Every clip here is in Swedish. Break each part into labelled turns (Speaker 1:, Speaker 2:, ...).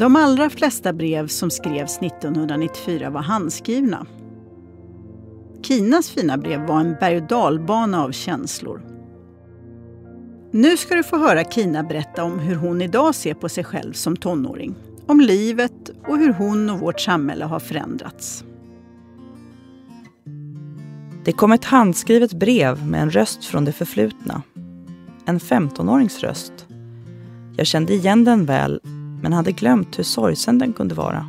Speaker 1: De allra flesta brev som skrevs 1994 var handskrivna. Kinas fina brev var en berg och dalbana av känslor. Nu ska du få höra Kina berätta om hur hon idag ser på sig själv som tonåring. Om livet och hur hon och vårt samhälle har förändrats.
Speaker 2: Det kom ett handskrivet brev med en röst från det förflutna. En 15-årings röst. Jag kände igen den väl, men hade glömt hur sorgsen den kunde vara.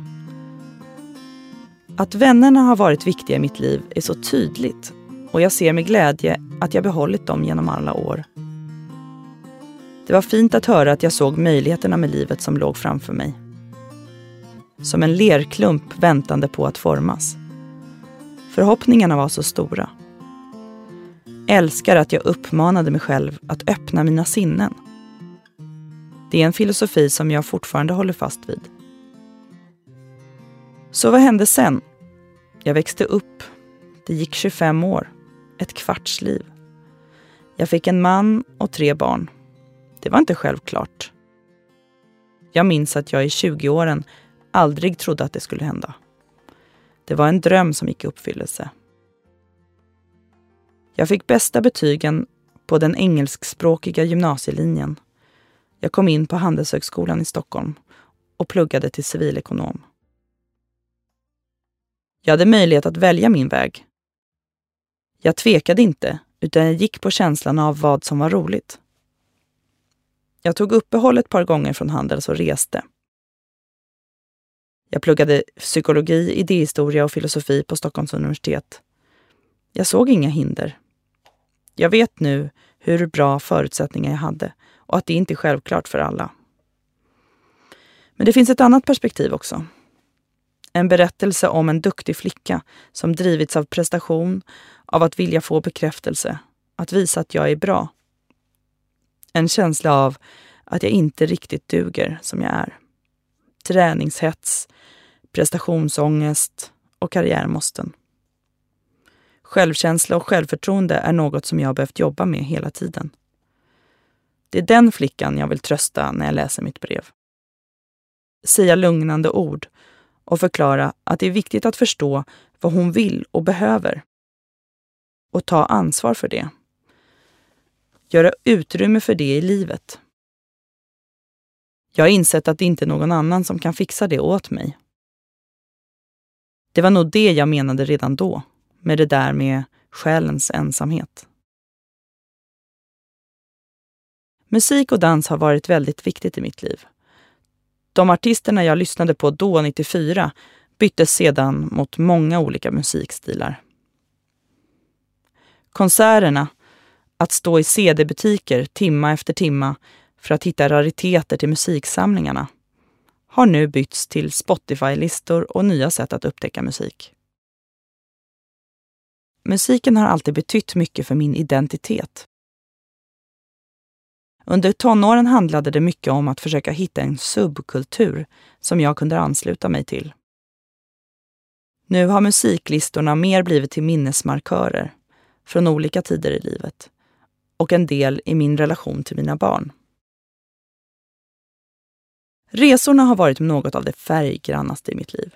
Speaker 2: Att vännerna har varit viktiga i mitt liv är så tydligt och jag ser med glädje att jag behållit dem genom alla år. Det var fint att höra att jag såg möjligheterna med livet som låg framför mig. Som en lerklump väntande på att formas. Förhoppningarna var så stora. Älskar att jag uppmanade mig själv att öppna mina sinnen. Det är en filosofi som jag fortfarande håller fast vid. Så vad hände sen? Jag växte upp. Det gick 25 år. Ett kvarts liv. Jag fick en man och tre barn. Det var inte självklart. Jag minns att jag i 20-åren aldrig trodde att det skulle hända. Det var en dröm som gick i uppfyllelse. Jag fick bästa betygen på den engelskspråkiga gymnasielinjen. Jag kom in på Handelshögskolan i Stockholm och pluggade till civilekonom. Jag hade möjlighet att välja min väg. Jag tvekade inte, utan jag gick på känslan av vad som var roligt. Jag tog uppehåll ett par gånger från Handels och reste. Jag pluggade psykologi, idéhistoria och filosofi på Stockholms universitet. Jag såg inga hinder. Jag vet nu hur bra förutsättningar jag hade och att det inte är självklart för alla. Men det finns ett annat perspektiv också. En berättelse om en duktig flicka som drivits av prestation, av att vilja få bekräftelse, att visa att jag är bra. En känsla av att jag inte riktigt duger som jag är. Träningshets, prestationsångest och karriärmåsten. Självkänsla och självförtroende är något som jag behövt jobba med hela tiden. Det är den flickan jag vill trösta när jag läser mitt brev. Säga lugnande ord och förklara att det är viktigt att förstå vad hon vill och behöver. Och ta ansvar för det. Göra utrymme för det i livet. Jag har insett att det inte är någon annan som kan fixa det åt mig. Det var nog det jag menade redan då, med det där med själens ensamhet. Musik och dans har varit väldigt viktigt i mitt liv. De artisterna jag lyssnade på då, 94, byttes sedan mot många olika musikstilar. Konserterna, att stå i CD-butiker timma efter timma för att hitta rariteter till musiksamlingarna, har nu bytts till Spotify-listor och nya sätt att upptäcka musik. Musiken har alltid betytt mycket för min identitet. Under tonåren handlade det mycket om att försöka hitta en subkultur som jag kunde ansluta mig till. Nu har musiklistorna mer blivit till minnesmarkörer från olika tider i livet och en del i min relation till mina barn. Resorna har varit något av det färggrannaste i mitt liv.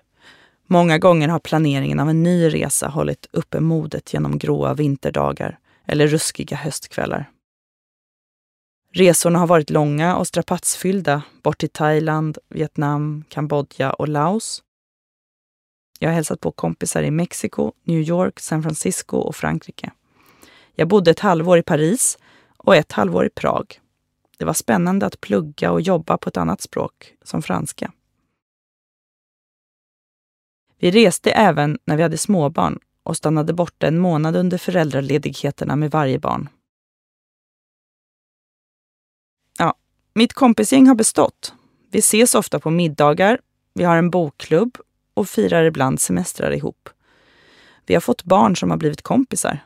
Speaker 2: Många gånger har planeringen av en ny resa hållit uppe modet genom gråa vinterdagar eller ruskiga höstkvällar. Resorna har varit långa och strapatsfyllda bort till Thailand, Vietnam, Kambodja och Laos. Jag har hälsat på kompisar i Mexiko, New York, San Francisco och Frankrike. Jag bodde ett halvår i Paris och ett halvår i Prag. Det var spännande att plugga och jobba på ett annat språk, som franska. Vi reste även när vi hade småbarn och stannade borta en månad under föräldraledigheterna med varje barn. Mitt kompisgäng har bestått. Vi ses ofta på middagar, vi har en bokklubb och firar ibland semestrar ihop. Vi har fått barn som har blivit kompisar.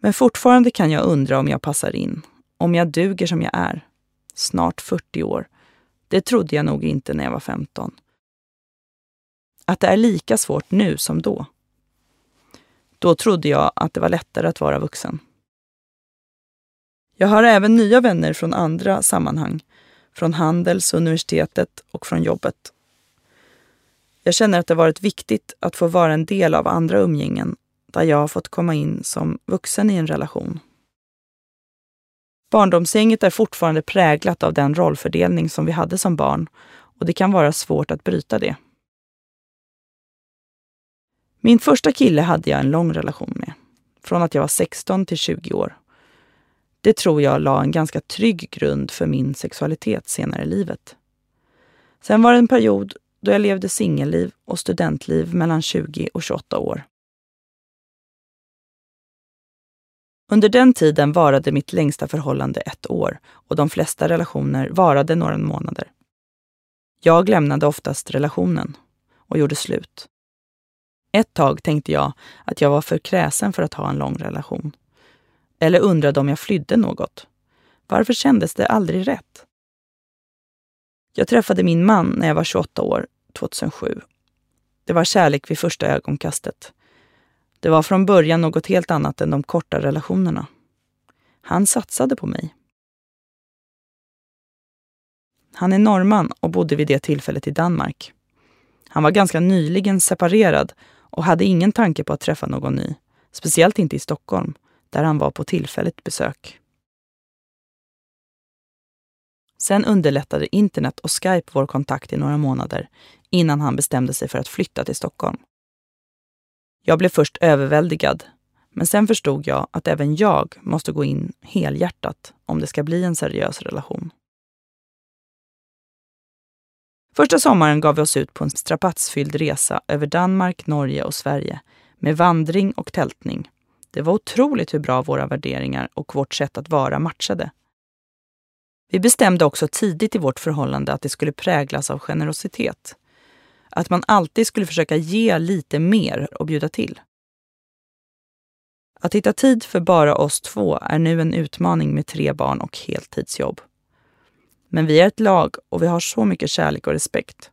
Speaker 2: Men fortfarande kan jag undra om jag passar in, om jag duger som jag är. Snart 40 år. Det trodde jag nog inte när jag var 15. Att det är lika svårt nu som då. Då trodde jag att det var lättare att vara vuxen. Jag har även nya vänner från andra sammanhang. från Handels, universitetet och från jobbet. Jag känner att det varit viktigt att få vara en del av andra umgängen där jag har fått komma in som vuxen i en relation. Barndomsgänget är fortfarande präglat av den rollfördelning som vi hade som barn och det kan vara svårt att bryta det. Min första kille hade jag en lång relation med, från att jag var 16 till 20 år. Det tror jag la en ganska trygg grund för min sexualitet senare i livet. Sen var det en period då jag levde singelliv och studentliv mellan 20 och 28 år. Under den tiden varade mitt längsta förhållande ett år och de flesta relationer varade några månader. Jag lämnade oftast relationen och gjorde slut. Ett tag tänkte jag att jag var för kräsen för att ha en lång relation. Eller undrade om jag flydde något. Varför kändes det aldrig rätt? Jag träffade min man när jag var 28 år, 2007. Det var kärlek vid första ögonkastet. Det var från början något helt annat än de korta relationerna. Han satsade på mig. Han är norrman och bodde vid det tillfället i Danmark. Han var ganska nyligen separerad och hade ingen tanke på att träffa någon ny. Speciellt inte i Stockholm, där han var på tillfälligt besök. Sen underlättade internet och Skype vår kontakt i några månader innan han bestämde sig för att flytta till Stockholm. Jag blev först överväldigad, men sen förstod jag att även jag måste gå in helhjärtat om det ska bli en seriös relation. Första sommaren gav vi oss ut på en strapatsfylld resa över Danmark, Norge och Sverige med vandring och tältning. Det var otroligt hur bra våra värderingar och vårt sätt att vara matchade. Vi bestämde också tidigt i vårt förhållande att det skulle präglas av generositet. Att man alltid skulle försöka ge lite mer och bjuda till. Att hitta tid för bara oss två är nu en utmaning med tre barn och heltidsjobb. Men vi är ett lag och vi har så mycket kärlek och respekt.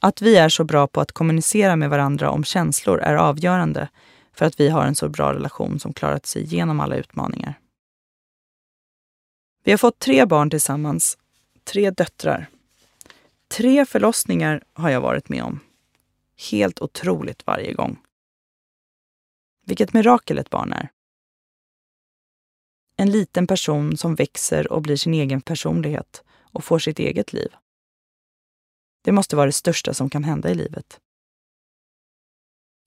Speaker 2: Att vi är så bra på att kommunicera med varandra om känslor är avgörande för att vi har en så bra relation som klarat sig igenom alla utmaningar. Vi har fått tre barn tillsammans, tre döttrar. Tre förlossningar har jag varit med om. Helt otroligt varje gång. Vilket mirakel ett barn är. En liten person som växer och blir sin egen personlighet och får sitt eget liv. Det måste vara det största som kan hända i livet.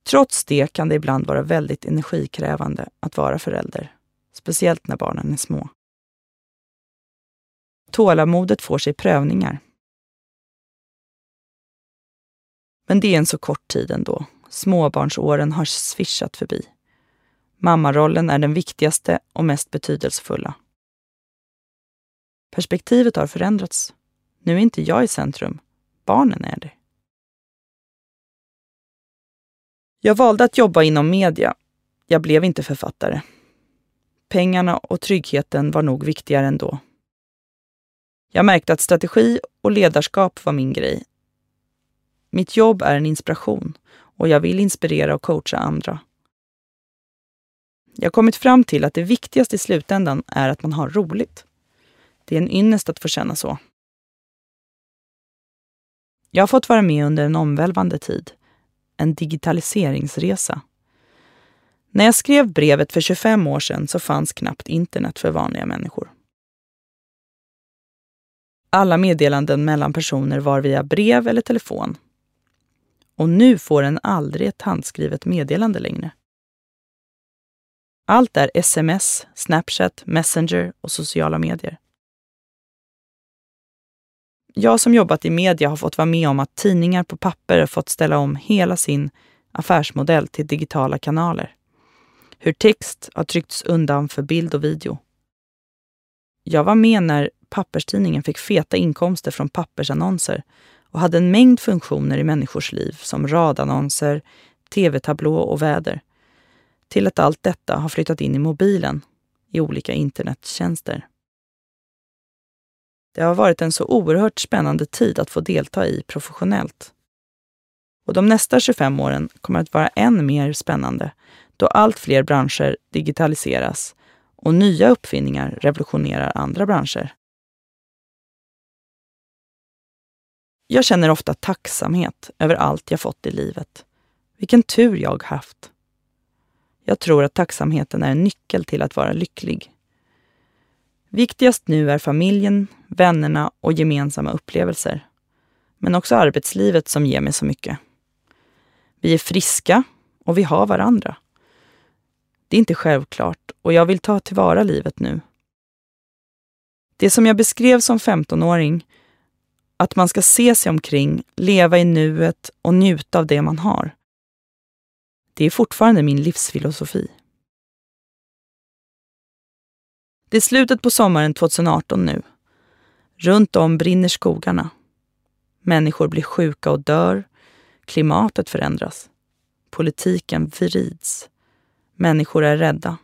Speaker 2: Trots det kan det ibland vara väldigt energikrävande att vara förälder, speciellt när barnen är små. Tålamodet får sig prövningar. Men det är en så kort tid ändå. Småbarnsåren har svischat förbi. Mammarollen är den viktigaste och mest betydelsefulla. Perspektivet har förändrats. Nu är inte jag i centrum, barnen är det. Jag valde att jobba inom media. Jag blev inte författare. Pengarna och tryggheten var nog viktigare ändå. Jag märkte att strategi och ledarskap var min grej. Mitt jobb är en inspiration och jag vill inspirera och coacha andra. Jag har kommit fram till att det viktigaste i slutändan är att man har roligt. Det är en ynnest att få känna så. Jag har fått vara med under en omvälvande tid. En digitaliseringsresa. När jag skrev brevet för 25 år sedan så fanns knappt internet för vanliga människor. Alla meddelanden mellan personer var via brev eller telefon. Och nu får en aldrig ett handskrivet meddelande längre. Allt är sms, Snapchat, Messenger och sociala medier. Jag som jobbat i media har fått vara med om att tidningar på papper fått ställa om hela sin affärsmodell till digitala kanaler. Hur text har tryckts undan för bild och video. Jag var med när papperstidningen fick feta inkomster från pappersannonser och hade en mängd funktioner i människors liv som radannonser, tv-tablå och väder till att allt detta har flyttat in i mobilen i olika internettjänster. Det har varit en så oerhört spännande tid att få delta i professionellt. Och de nästa 25 åren kommer att vara än mer spännande då allt fler branscher digitaliseras och nya uppfinningar revolutionerar andra branscher. Jag känner ofta tacksamhet över allt jag fått i livet. Vilken tur jag haft. Jag tror att tacksamheten är en nyckel till att vara lycklig. Viktigast nu är familjen, vännerna och gemensamma upplevelser. Men också arbetslivet som ger mig så mycket. Vi är friska och vi har varandra. Det är inte självklart och jag vill ta tillvara livet nu. Det som jag beskrev som 15-åring, att man ska se sig omkring, leva i nuet och njuta av det man har. Det är fortfarande min livsfilosofi. Det är slutet på sommaren 2018 nu. Runt om brinner skogarna. Människor blir sjuka och dör. Klimatet förändras. Politiken vrids. Människor är rädda.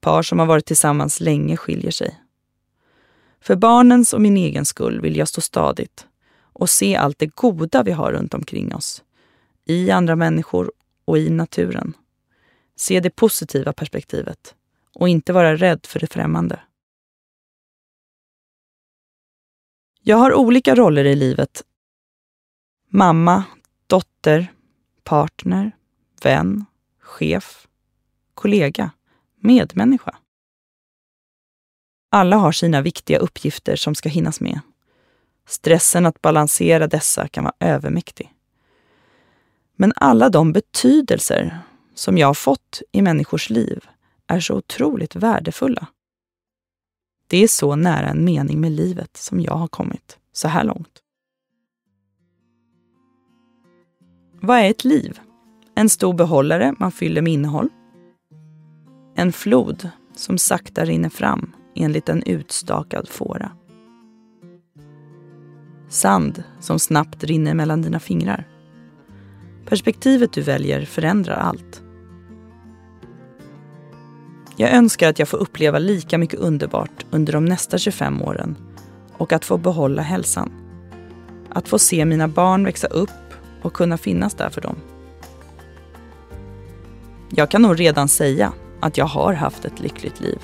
Speaker 2: Par som har varit tillsammans länge skiljer sig. För barnens och min egen skull vill jag stå stadigt och se allt det goda vi har runt omkring oss. I andra människor och i naturen. Se det positiva perspektivet och inte vara rädd för det främmande. Jag har olika roller i livet. Mamma, dotter, partner, vän, chef, kollega, medmänniska. Alla har sina viktiga uppgifter som ska hinnas med. Stressen att balansera dessa kan vara övermäktig. Men alla de betydelser som jag har fått i människors liv är så otroligt värdefulla. Det är så nära en mening med livet som jag har kommit så här långt. Vad är ett liv? En stor behållare man fyller med innehåll. En flod som sakta rinner fram enligt en utstakad fåra. Sand som snabbt rinner mellan dina fingrar. Perspektivet du väljer förändrar allt. Jag önskar att jag får uppleva lika mycket underbart under de nästa 25 åren och att få behålla hälsan. Att få se mina barn växa upp och kunna finnas där för dem. Jag kan nog redan säga att jag har haft ett lyckligt liv.